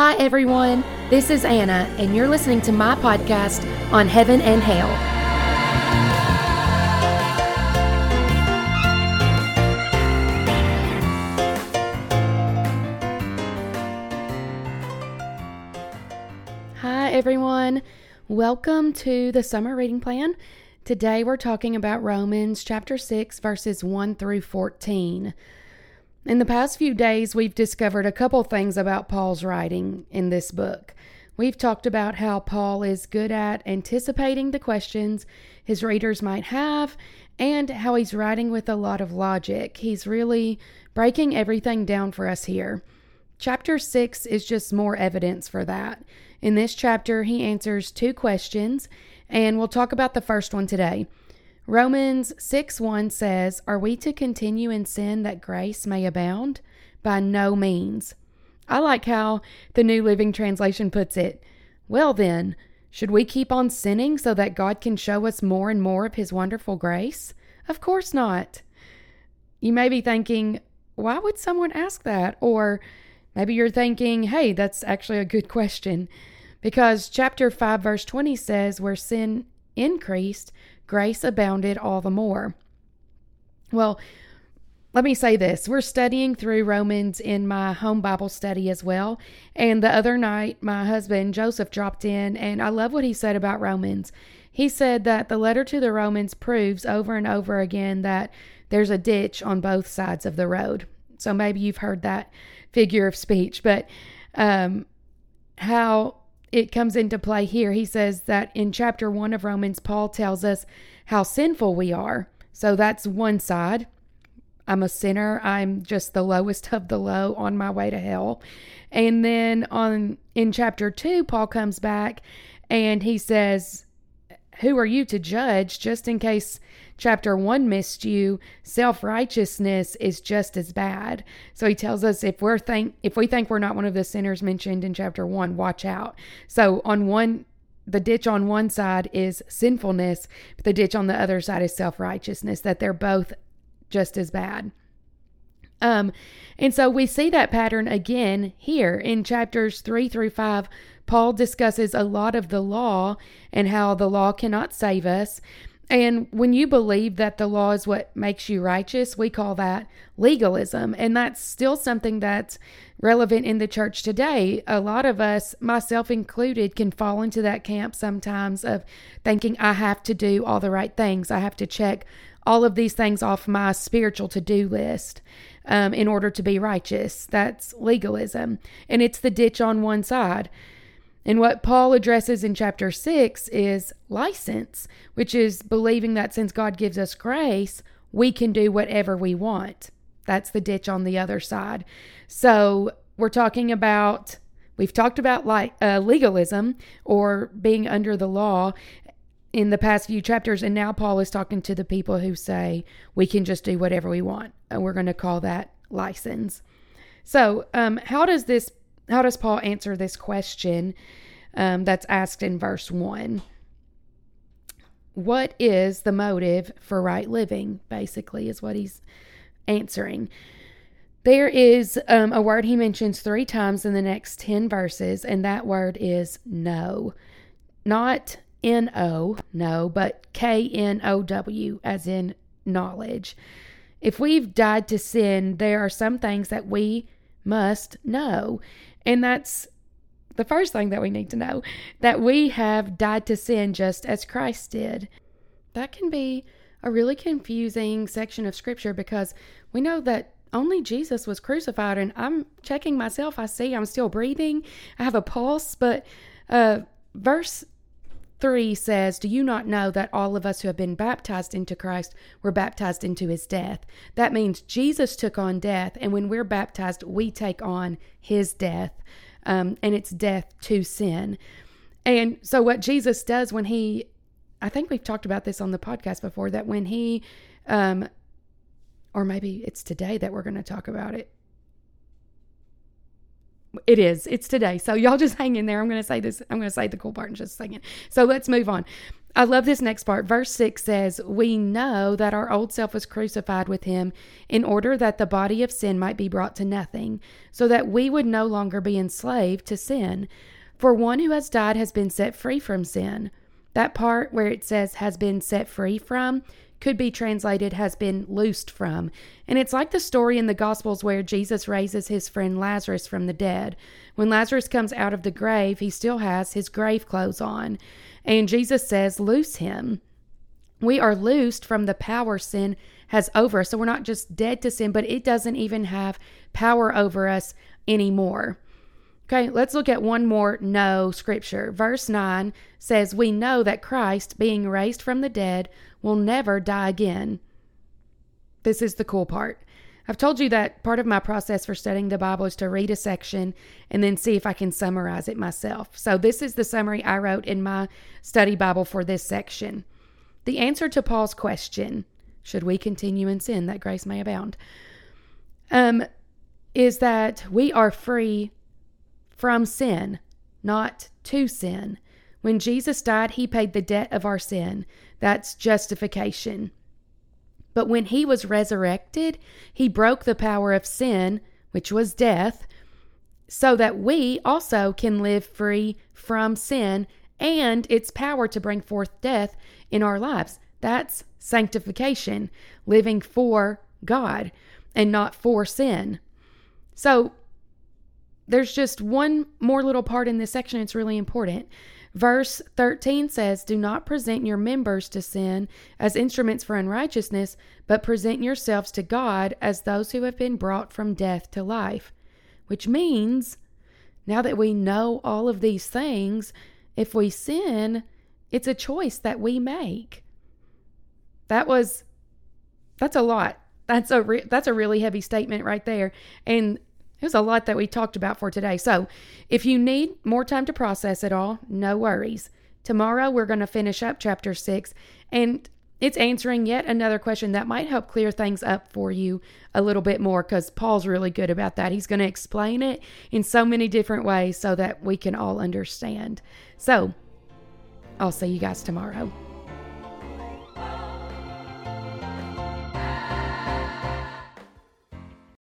Hi, everyone. This is Anna, and you're listening to my podcast on Heaven and Hale. Hi, everyone. Welcome to the summer reading plan. Today we're talking about Romans chapter 6, verses 1 through 14. In the past few days, we've discovered a couple things about Paul's writing in this book. We've talked about how Paul is good at anticipating the questions his readers might have and how he's writing with a lot of logic. He's really breaking everything down for us here. Chapter 6 is just more evidence for that. In this chapter, he answers two questions, and we'll talk about the first one today. Romans 6 1 says, Are we to continue in sin that grace may abound? By no means. I like how the New Living Translation puts it. Well, then, should we keep on sinning so that God can show us more and more of His wonderful grace? Of course not. You may be thinking, why would someone ask that? Or maybe you're thinking, hey, that's actually a good question. Because chapter 5, verse 20 says, where sin increased, grace abounded all the more. Well, let me say this. We're studying through Romans in my home Bible study as well. And the other night, my husband Joseph dropped in, and I love what he said about Romans. He said that the letter to the Romans proves over and over again that there's a ditch on both sides of the road. So maybe you've heard that figure of speech, but um, how it comes into play here. He says that in chapter 1 of Romans, Paul tells us how sinful we are. So that's one side. I'm a sinner. I'm just the lowest of the low on my way to hell. And then on in chapter 2, Paul comes back and he says, "Who are you to judge just in case chapter 1 missed you, self-righteousness is just as bad. So he tells us if we're think if we think we're not one of the sinners mentioned in chapter 1, watch out. So on one the ditch on one side is sinfulness, the ditch on the other side is self-righteousness that they're both just as bad. Um, and so we see that pattern again here in chapters three through five. Paul discusses a lot of the law and how the law cannot save us. And when you believe that the law is what makes you righteous, we call that legalism. And that's still something that's relevant in the church today. A lot of us, myself included, can fall into that camp sometimes of thinking I have to do all the right things. I have to check all of these things off my spiritual to do list um, in order to be righteous. That's legalism. And it's the ditch on one side. And what Paul addresses in chapter 6 is license, which is believing that since God gives us grace, we can do whatever we want. That's the ditch on the other side. So we're talking about, we've talked about like uh, legalism or being under the law in the past few chapters. And now Paul is talking to the people who say we can just do whatever we want. And we're going to call that license. So, um, how does this how does Paul answer this question um, that's asked in verse 1? What is the motive for right living? Basically, is what he's answering. There is um, a word he mentions three times in the next 10 verses, and that word is no. Not N O, no, but K N O W, as in knowledge. If we've died to sin, there are some things that we must know. And that's the first thing that we need to know that we have died to sin just as Christ did. That can be a really confusing section of scripture because we know that only Jesus was crucified, and I'm checking myself. I see I'm still breathing, I have a pulse, but uh, verse 3 says, Do you not know that all of us who have been baptized into Christ were baptized into his death? That means Jesus took on death, and when we're baptized, we take on his death, um, and it's death to sin. And so, what Jesus does when he, I think we've talked about this on the podcast before, that when he, um, or maybe it's today that we're going to talk about it. It is. It's today. So y'all just hang in there. I'm going to say this. I'm going to say the cool part in just a second. So let's move on. I love this next part. Verse 6 says, We know that our old self was crucified with him in order that the body of sin might be brought to nothing, so that we would no longer be enslaved to sin. For one who has died has been set free from sin. That part where it says has been set free from could be translated has been loosed from. And it's like the story in the Gospels where Jesus raises his friend Lazarus from the dead. When Lazarus comes out of the grave, he still has his grave clothes on. And Jesus says, Loose him. We are loosed from the power sin has over us. So we're not just dead to sin, but it doesn't even have power over us anymore. Okay, let's look at one more no scripture. Verse 9 says, We know that Christ, being raised from the dead, will never die again. This is the cool part. I've told you that part of my process for studying the Bible is to read a section and then see if I can summarize it myself. So, this is the summary I wrote in my study Bible for this section. The answer to Paul's question, should we continue in sin that grace may abound, um, is that we are free from sin, not to sin. When Jesus died, he paid the debt of our sin. That's justification. But when he was resurrected, he broke the power of sin, which was death, so that we also can live free from sin and its power to bring forth death in our lives. That's sanctification, living for God and not for sin. So there's just one more little part in this section. It's really important. Verse 13 says, Do not present your members to sin as instruments for unrighteousness, but present yourselves to God as those who have been brought from death to life. Which means, now that we know all of these things, if we sin, it's a choice that we make. That was, that's a lot. That's a re- that's a really heavy statement right there. And there's a lot that we talked about for today. So, if you need more time to process it all, no worries. Tomorrow, we're going to finish up chapter six, and it's answering yet another question that might help clear things up for you a little bit more because Paul's really good about that. He's going to explain it in so many different ways so that we can all understand. So, I'll see you guys tomorrow.